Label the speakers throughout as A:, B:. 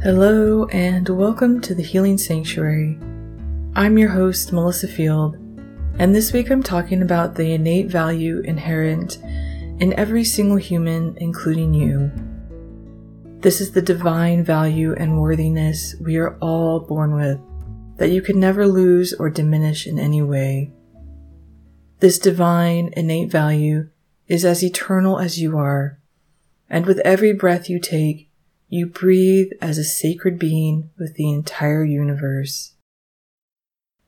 A: Hello, and welcome to the Healing Sanctuary. I'm your host, Melissa Field, and this week I'm talking about the innate value inherent in every single human, including you. This is the divine value and worthiness we are all born with, that you can never lose or diminish in any way. This divine innate value is as eternal as you are, and with every breath you take, you breathe as a sacred being with the entire universe.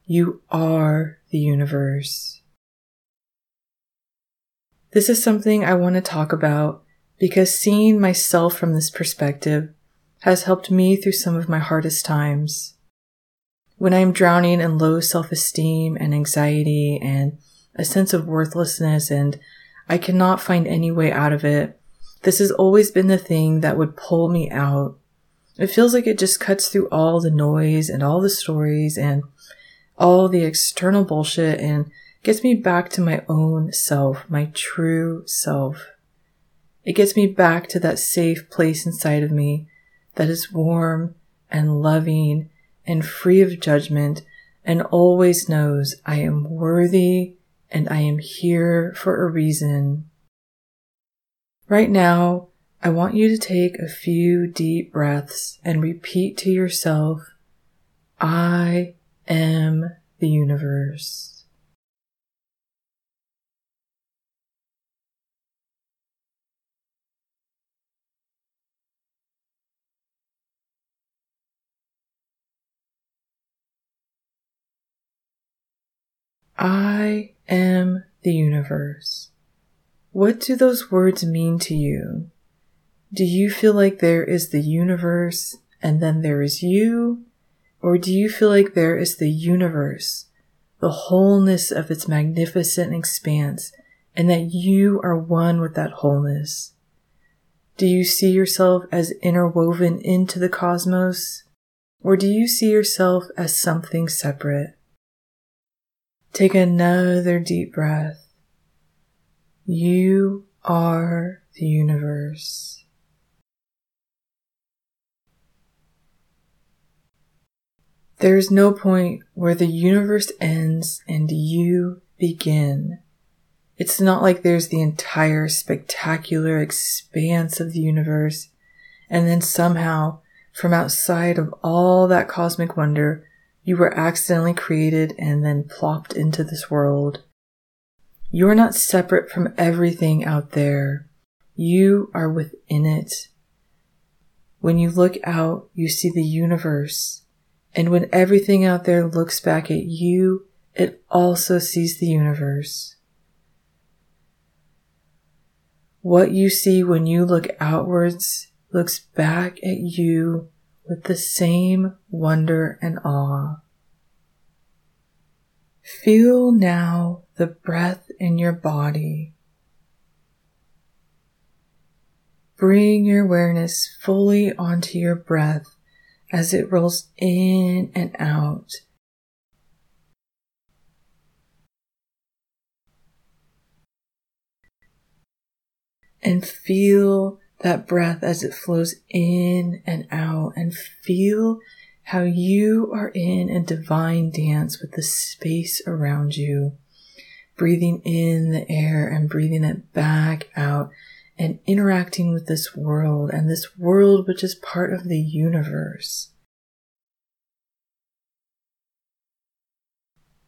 A: You are the universe. This is something I want to talk about because seeing myself from this perspective has helped me through some of my hardest times. When I am drowning in low self esteem and anxiety and a sense of worthlessness and I cannot find any way out of it, this has always been the thing that would pull me out. It feels like it just cuts through all the noise and all the stories and all the external bullshit and gets me back to my own self, my true self. It gets me back to that safe place inside of me that is warm and loving and free of judgment and always knows I am worthy and I am here for a reason. Right now, I want you to take a few deep breaths and repeat to yourself, I am the universe. I am the universe. What do those words mean to you? Do you feel like there is the universe and then there is you? Or do you feel like there is the universe, the wholeness of its magnificent expanse, and that you are one with that wholeness? Do you see yourself as interwoven into the cosmos? Or do you see yourself as something separate? Take another deep breath. You are the universe. There is no point where the universe ends and you begin. It's not like there's the entire spectacular expanse of the universe, and then somehow, from outside of all that cosmic wonder, you were accidentally created and then plopped into this world. You are not separate from everything out there. You are within it. When you look out, you see the universe. And when everything out there looks back at you, it also sees the universe. What you see when you look outwards looks back at you with the same wonder and awe. Feel now the breath in your body. Bring your awareness fully onto your breath as it rolls in and out. And feel that breath as it flows in and out and feel how you are in a divine dance with the space around you, breathing in the air and breathing it back out and interacting with this world and this world which is part of the universe.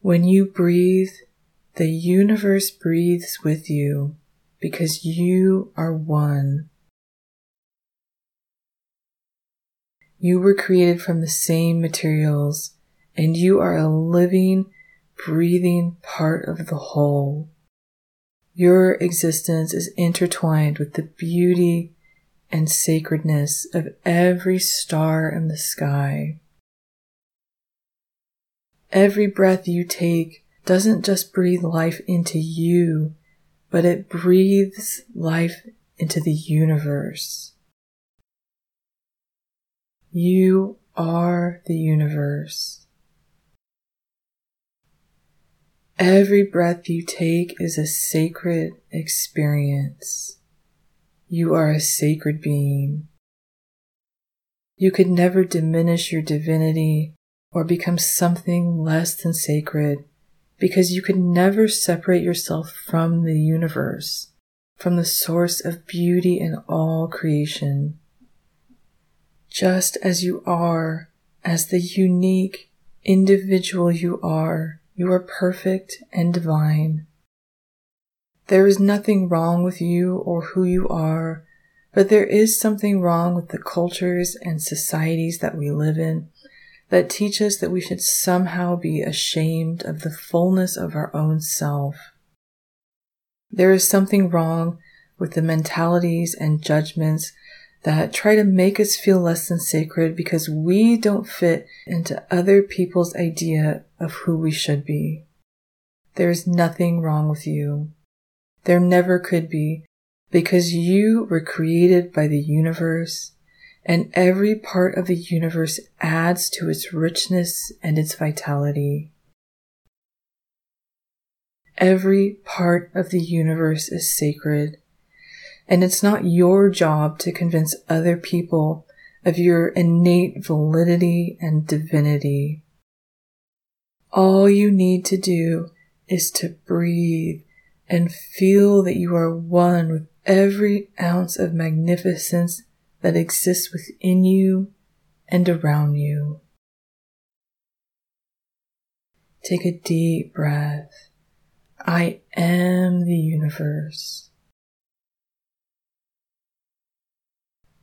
A: When you breathe, the universe breathes with you because you are one You were created from the same materials and you are a living, breathing part of the whole. Your existence is intertwined with the beauty and sacredness of every star in the sky. Every breath you take doesn't just breathe life into you, but it breathes life into the universe. You are the universe. Every breath you take is a sacred experience. You are a sacred being. You could never diminish your divinity or become something less than sacred because you could never separate yourself from the universe, from the source of beauty in all creation. Just as you are, as the unique individual you are, you are perfect and divine. There is nothing wrong with you or who you are, but there is something wrong with the cultures and societies that we live in that teach us that we should somehow be ashamed of the fullness of our own self. There is something wrong with the mentalities and judgments that try to make us feel less than sacred because we don't fit into other people's idea of who we should be. There is nothing wrong with you. There never could be because you were created by the universe and every part of the universe adds to its richness and its vitality. Every part of the universe is sacred, and it's not your job to convince other people of your innate validity and divinity. All you need to do is to breathe and feel that you are one with every ounce of magnificence that exists within you and around you. Take a deep breath. I am the universe.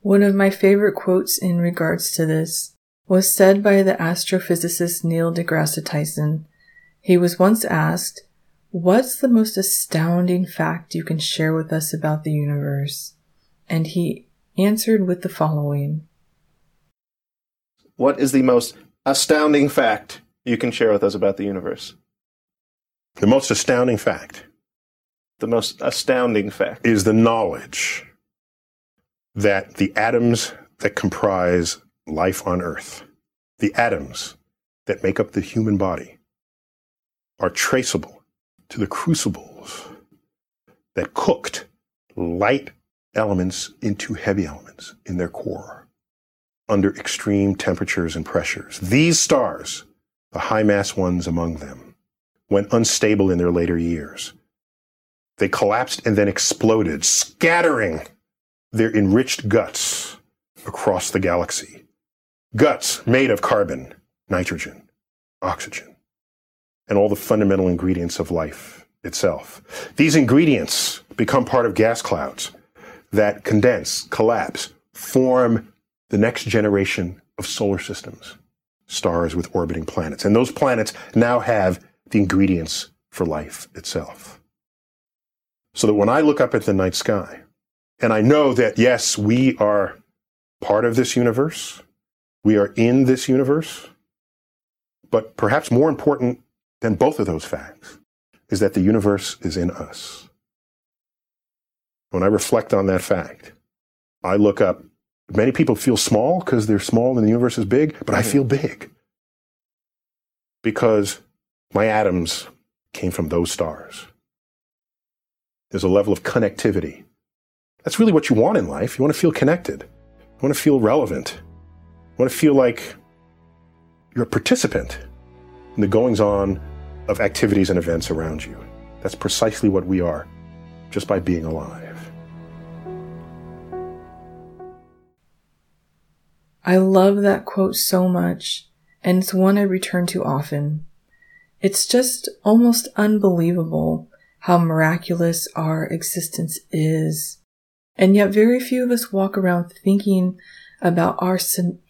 A: One of my favorite quotes in regards to this was said by the astrophysicist Neil deGrasse Tyson. He was once asked, What's the most astounding fact you can share with us about the universe? And he answered with the following
B: What is the most astounding fact you can share with us about the universe?
C: The most astounding fact.
B: The most astounding fact
C: is the knowledge that the atoms that comprise life on Earth, the atoms that make up the human body, are traceable to the crucibles that cooked light elements into heavy elements in their core under extreme temperatures and pressures. These stars, the high mass ones among them, went unstable in their later years. They collapsed and then exploded, scattering their enriched guts across the galaxy. Guts made of carbon, nitrogen, oxygen, and all the fundamental ingredients of life itself. These ingredients become part of gas clouds that condense, collapse, form the next generation of solar systems, stars with orbiting planets. And those planets now have the ingredients for life itself. So that when I look up at the night sky, and I know that, yes, we are part of this universe, we are in this universe, but perhaps more important than both of those facts is that the universe is in us. When I reflect on that fact, I look up. Many people feel small because they're small and the universe is big, but I mm-hmm. feel big because my atoms came from those stars. There's a level of connectivity. That's really what you want in life. You want to feel connected. You want to feel relevant. You want to feel like you're a participant in the goings on of activities and events around you. That's precisely what we are just by being alive.
A: I love that quote so much, and it's one I return to often. It's just almost unbelievable how miraculous our existence is. And yet very few of us walk around thinking about our,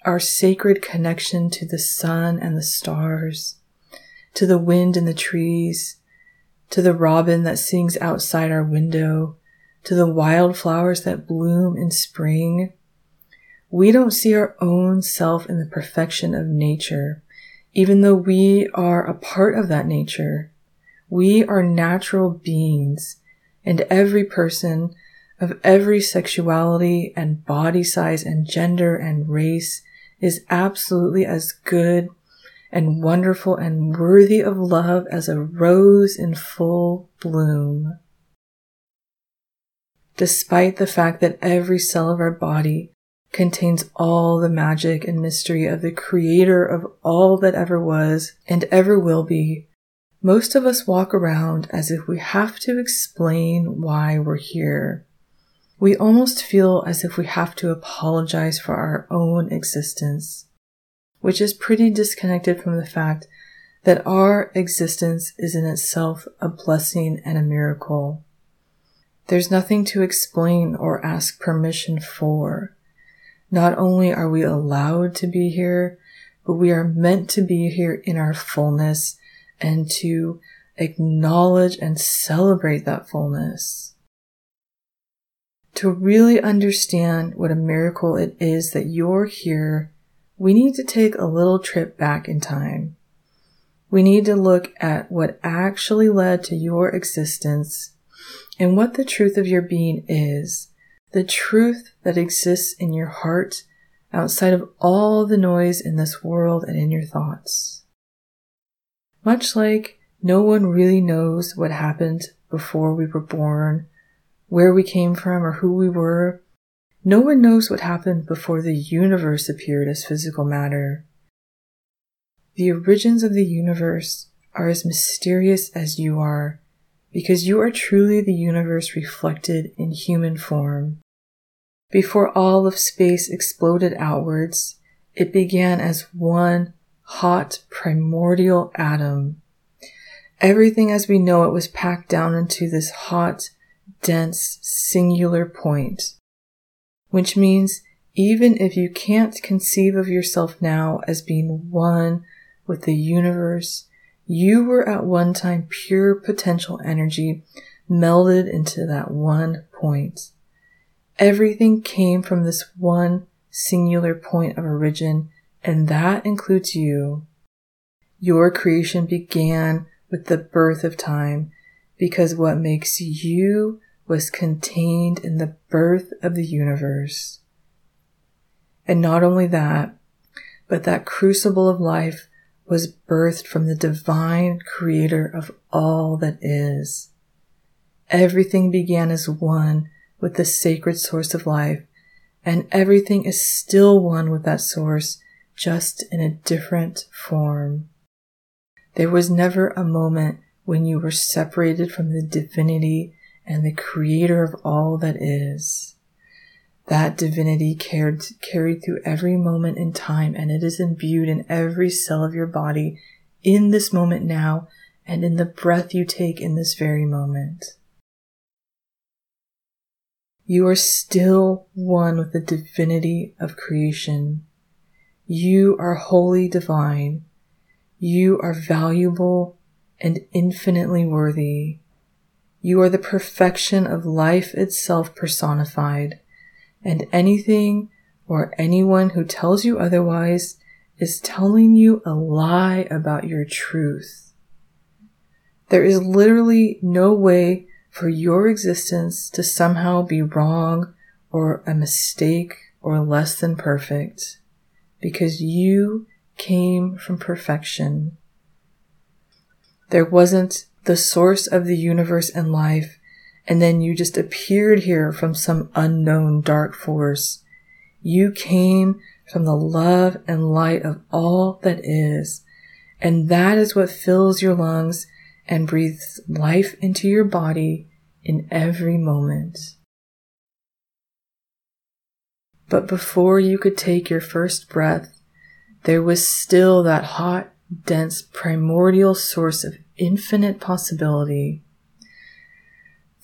A: our sacred connection to the sun and the stars, to the wind and the trees, to the robin that sings outside our window, to the wildflowers that bloom in spring, we don't see our own self in the perfection of nature, even though we are a part of that nature. We are natural beings, and every person of every sexuality and body size and gender and race is absolutely as good and wonderful and worthy of love as a rose in full bloom. Despite the fact that every cell of our body contains all the magic and mystery of the creator of all that ever was and ever will be, most of us walk around as if we have to explain why we're here. We almost feel as if we have to apologize for our own existence, which is pretty disconnected from the fact that our existence is in itself a blessing and a miracle. There's nothing to explain or ask permission for. Not only are we allowed to be here, but we are meant to be here in our fullness and to acknowledge and celebrate that fullness. To really understand what a miracle it is that you're here, we need to take a little trip back in time. We need to look at what actually led to your existence and what the truth of your being is, the truth that exists in your heart outside of all the noise in this world and in your thoughts. Much like no one really knows what happened before we were born, where we came from, or who we were, no one knows what happened before the universe appeared as physical matter. The origins of the universe are as mysterious as you are, because you are truly the universe reflected in human form. Before all of space exploded outwards, it began as one hot primordial atom. Everything as we know it was packed down into this hot, dense, singular point. Which means even if you can't conceive of yourself now as being one with the universe, you were at one time pure potential energy melded into that one point. Everything came from this one singular point of origin, and that includes you. Your creation began with the birth of time because what makes you was contained in the birth of the universe. And not only that, but that crucible of life was birthed from the divine creator of all that is. Everything began as one with the sacred source of life, and everything is still one with that source, just in a different form. There was never a moment when you were separated from the divinity and the creator of all that is. That divinity cared, carried through every moment in time, and it is imbued in every cell of your body in this moment now and in the breath you take in this very moment. You are still one with the divinity of creation. You are wholly divine. You are valuable and infinitely worthy. You are the perfection of life itself personified and anything or anyone who tells you otherwise is telling you a lie about your truth. There is literally no way for your existence to somehow be wrong or a mistake or less than perfect because you came from perfection. There wasn't the source of the universe and life and then you just appeared here from some unknown dark force. You came from the love and light of all that is, and that is what fills your lungs and breathes life into your body in every moment. But before you could take your first breath, there was still that hot, dense, primordial source of infinite possibility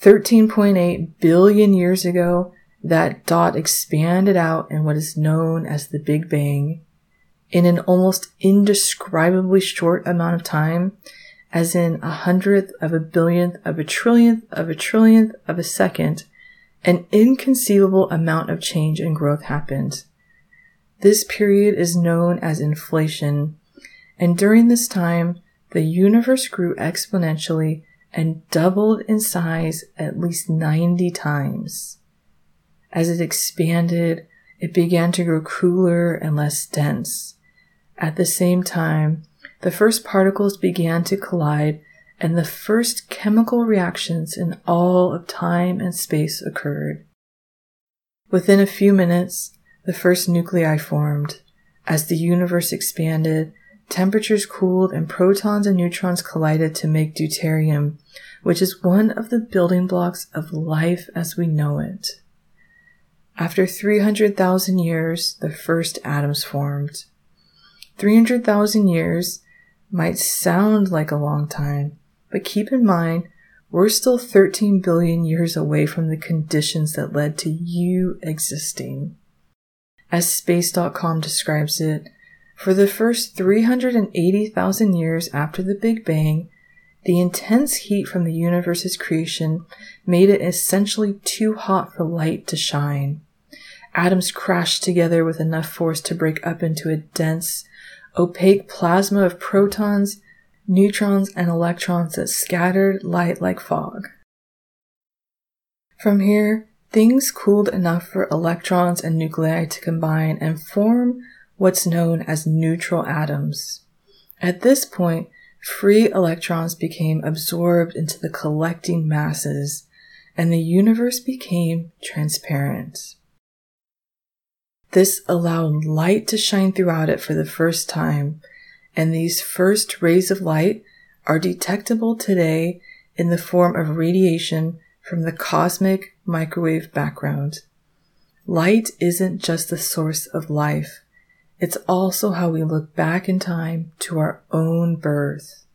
A: 13.8 billion years ago, that dot expanded out in what is known as the Big Bang in an almost indescribably short amount of time, as in a hundredth of a billionth of a trillionth of a trillionth of a second, an inconceivable amount of change and growth happened. This period is known as inflation, and during this time, the universe grew exponentially and doubled in size at least 90 times. As it expanded, it began to grow cooler and less dense. At the same time, the first particles began to collide and the first chemical reactions in all of time and space occurred. Within a few minutes, the first nuclei formed. As the universe expanded, temperatures cooled and protons and neutrons collided to make deuterium, which is one of the building blocks of life as we know it. After 300,000 years, the first atoms formed. 300,000 years might sound like a long time, but keep in mind, we're still 13 billion years away from the conditions that led to you existing. As Space.com describes it, for the first 380,000 years after the Big Bang, the intense heat from the universe's creation made it essentially too hot for light to shine. Atoms crashed together with enough force to break up into a dense, opaque plasma of protons, neutrons, and electrons that scattered light like fog. From here, things cooled enough for electrons and nuclei to combine and form what's known as neutral atoms. At this point, free electrons became absorbed into the collecting masses, and the universe became transparent. This allowed light to shine throughout it for the first time, and these first rays of light are detectable today in the form of radiation from the cosmic microwave background. Light isn't just the source of life. It's also how we look back in time to our own birth.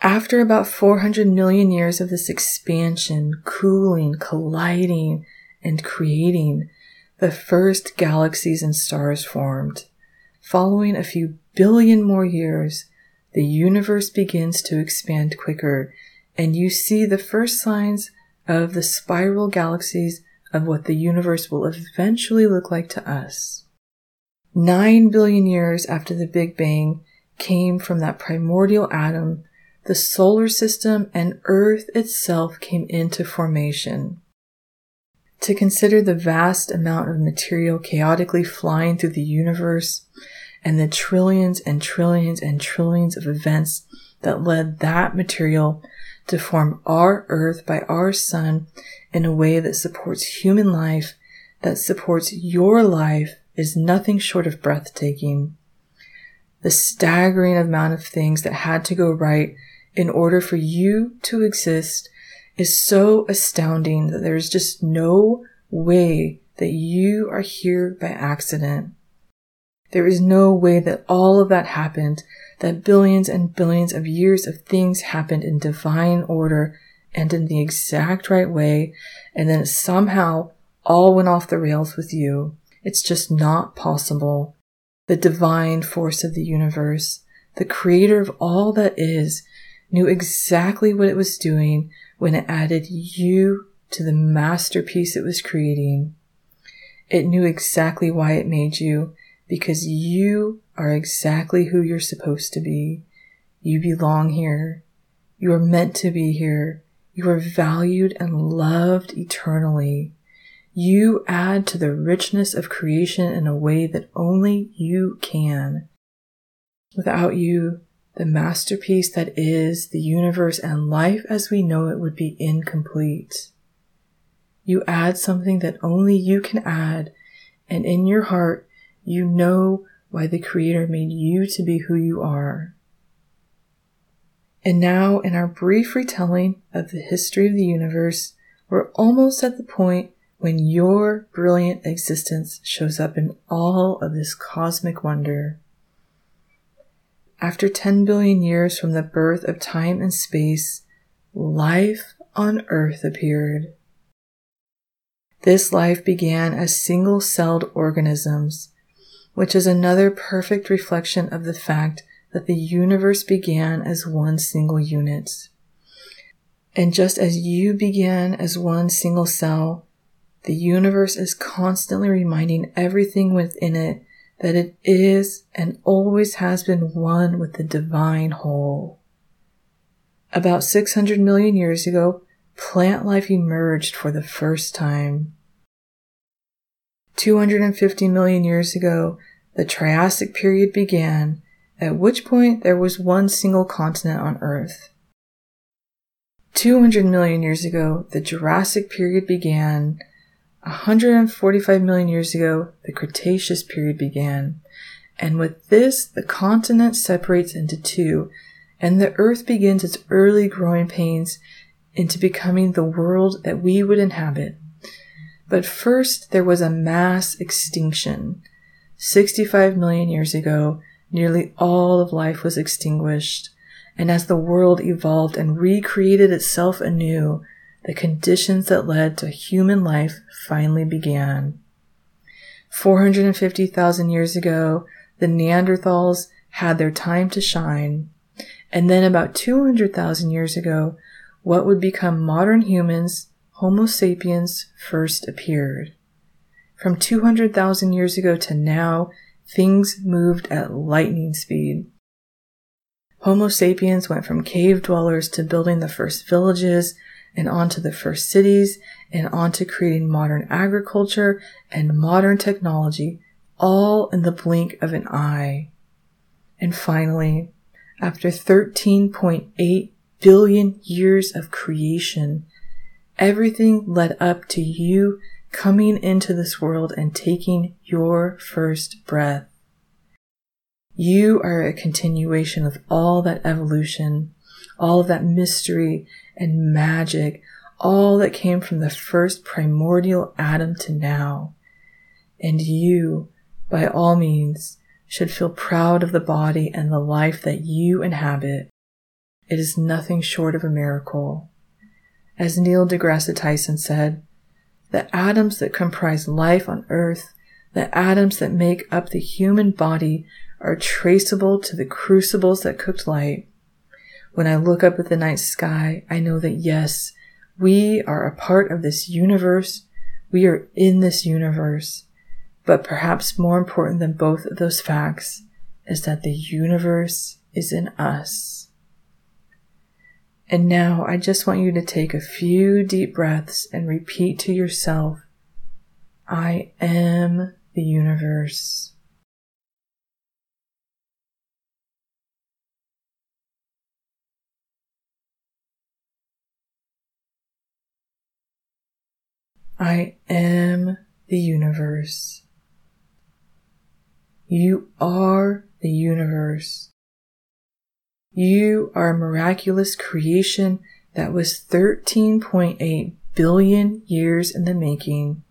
A: After about 400 million years of this expansion, cooling, colliding, and creating, the first galaxies and stars formed. Following a few billion more years, the universe begins to expand quicker, and you see the first signs of the spiral galaxies of what the universe will eventually look like to us. Nine billion years after the Big Bang came from that primordial atom, the solar system and Earth itself came into formation. To consider the vast amount of material chaotically flying through the universe and the trillions and trillions and trillions of events that led that material to form our Earth by our Sun in a way that supports human life, that supports your life is nothing short of breathtaking. The staggering amount of things that had to go right in order for you to exist is so astounding that there's just no way that you are here by accident. There is no way that all of that happened, that billions and billions of years of things happened in divine order and in the exact right way, and then somehow all went off the rails with you. It's just not possible. The divine force of the universe, the creator of all that is, knew exactly what it was doing when it added you to the masterpiece it was creating. It knew exactly why it made you, because you are exactly who you're supposed to be. You belong here. You are meant to be here. You are valued and loved eternally. You add to the richness of creation in a way that only you can. Without you, the masterpiece that is the universe and life as we know it would be incomplete. You add something that only you can add, and in your heart, you know why the Creator made you to be who you are. And now, in our brief retelling of the history of the universe, we're almost at the point when your brilliant existence shows up in all of this cosmic wonder. After 10 billion years from the birth of time and space, life on Earth appeared. This life began as single celled organisms, which is another perfect reflection of the fact that the universe began as one single unit. And just as you began as one single cell, the universe is constantly reminding everything within it that it is and always has been one with the divine whole. About 600 million years ago, plant life emerged for the first time. 250 million years ago, the Triassic period began, at which point there was one single continent on Earth. 200 million years ago, the Jurassic period began, 145 million years ago, the Cretaceous period began. And with this, the continent separates into two, and the earth begins its early growing pains into becoming the world that we would inhabit. But first, there was a mass extinction. 65 million years ago, nearly all of life was extinguished. And as the world evolved and recreated itself anew, the conditions that led to human life finally began. 450,000 years ago, the Neanderthals had their time to shine. And then about 200,000 years ago, what would become modern humans, Homo sapiens, first appeared. From 200,000 years ago to now, things moved at lightning speed. Homo sapiens went from cave dwellers to building the first villages and onto the first cities and onto creating modern agriculture and modern technology, all in the blink of an eye. And finally, after 13.8 billion years of creation, everything led up to you coming into this world and taking your first breath. You are a continuation of all that evolution, all of that mystery and magic, all that came from the first primordial atom to now. And you, by all means, should feel proud of the body and the life that you inhabit. It is nothing short of a miracle. As Neil deGrasse Tyson said, the atoms that comprise life on earth, the atoms that make up the human body are traceable to the crucibles that cooked light. When I look up at the night sky, I know that yes, we are a part of this universe. We are in this universe. But perhaps more important than both of those facts is that the universe is in us. And now I just want you to take a few deep breaths and repeat to yourself, I am the universe. I am the universe. You are the universe. You are a miraculous creation that was 13.8 billion years in the making.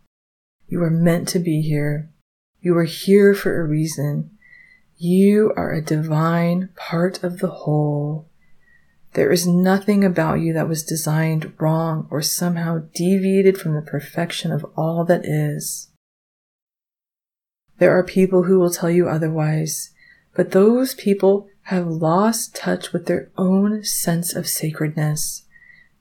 A: You are meant to be here. You are here for a reason. You are a divine part of the whole. There is nothing about you that was designed wrong or somehow deviated from the perfection of all that is. There are people who will tell you otherwise, but those people have lost touch with their own sense of sacredness.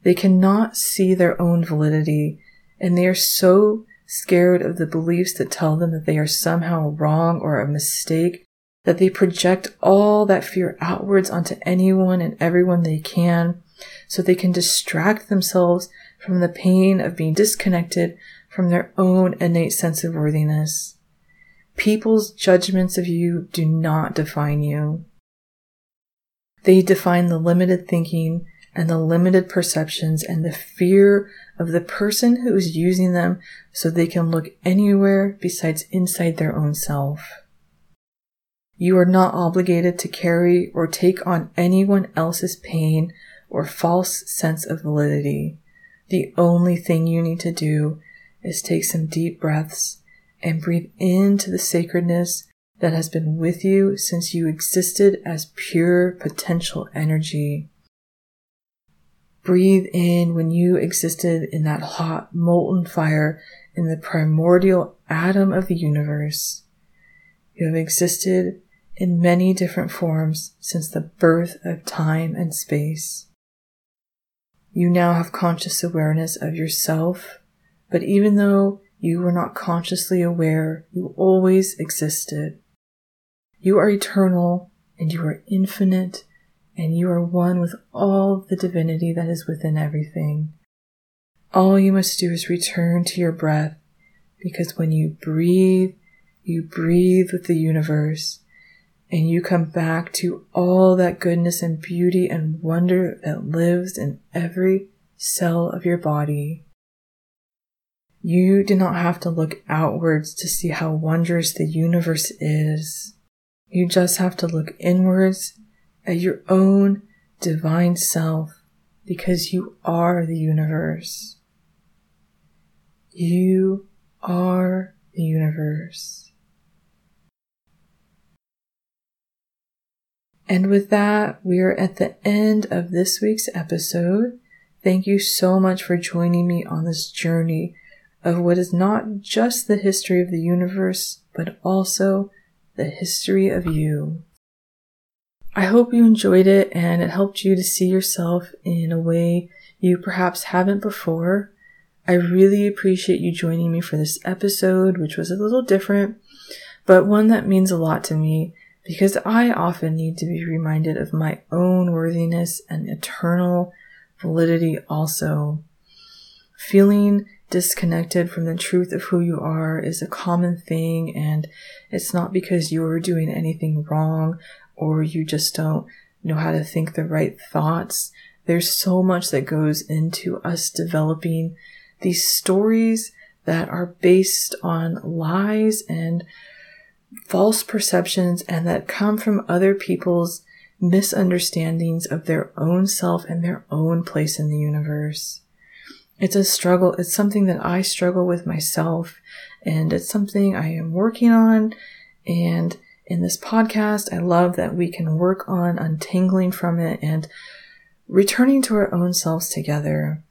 A: They cannot see their own validity, and they are so scared of the beliefs that tell them that they are somehow wrong or a mistake that they project all that fear outwards onto anyone and everyone they can so they can distract themselves from the pain of being disconnected from their own innate sense of worthiness. People's judgments of you do not define you. They define the limited thinking and the limited perceptions and the fear of the person who is using them so they can look anywhere besides inside their own self. You are not obligated to carry or take on anyone else's pain or false sense of validity. The only thing you need to do is take some deep breaths and breathe into the sacredness that has been with you since you existed as pure potential energy. Breathe in when you existed in that hot, molten fire in the primordial atom of the universe. You have existed in many different forms since the birth of time and space. You now have conscious awareness of yourself, but even though you were not consciously aware. You always existed. You are eternal and you are infinite and you are one with all the divinity that is within everything. All you must do is return to your breath because when you breathe, you breathe with the universe and you come back to all that goodness and beauty and wonder that lives in every cell of your body. You do not have to look outwards to see how wondrous the universe is. You just have to look inwards at your own divine self because you are the universe. You are the universe. And with that, we are at the end of this week's episode. Thank you so much for joining me on this journey of what is not just the history of the universe, but also the history of you. I hope you enjoyed it and it helped you to see yourself in a way you perhaps haven't before. I really appreciate you joining me for this episode, which was a little different, but one that means a lot to me because I often need to be reminded of my own worthiness and eternal validity also. Feeling disconnected from the truth of who you are is a common thing, and it's not because you're doing anything wrong or you just don't know how to think the right thoughts. There's so much that goes into us developing these stories that are based on lies and false perceptions and that come from other people's misunderstandings of their own self and their own place in the universe. It's a struggle. It's something that I struggle with myself and it's something I am working on. And in this podcast, I love that we can work on untangling from it and returning to our own selves together.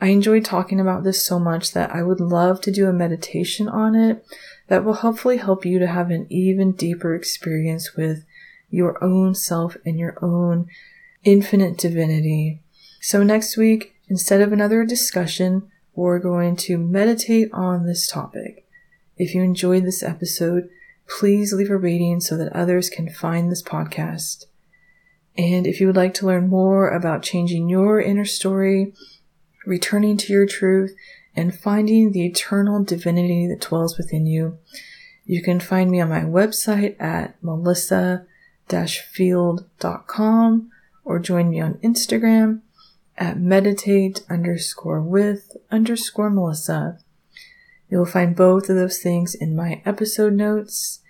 A: I enjoy talking about this so much that I would love to do a meditation on it that will hopefully help you to have an even deeper experience with your own self and your own infinite divinity. So next week, instead of another discussion, we're going to meditate on this topic. If you enjoyed this episode, please leave a rating so that others can find this podcast. And if you would like to learn more about changing your inner story, returning to your truth, and finding the eternal divinity that dwells within you, you can find me on my website at melissa-field.com or join me on Instagram at meditate underscore with underscore Melissa. You'll find both of those things in my episode notes.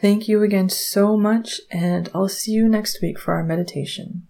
A: Thank you again so much, and I'll see you next week for our meditation.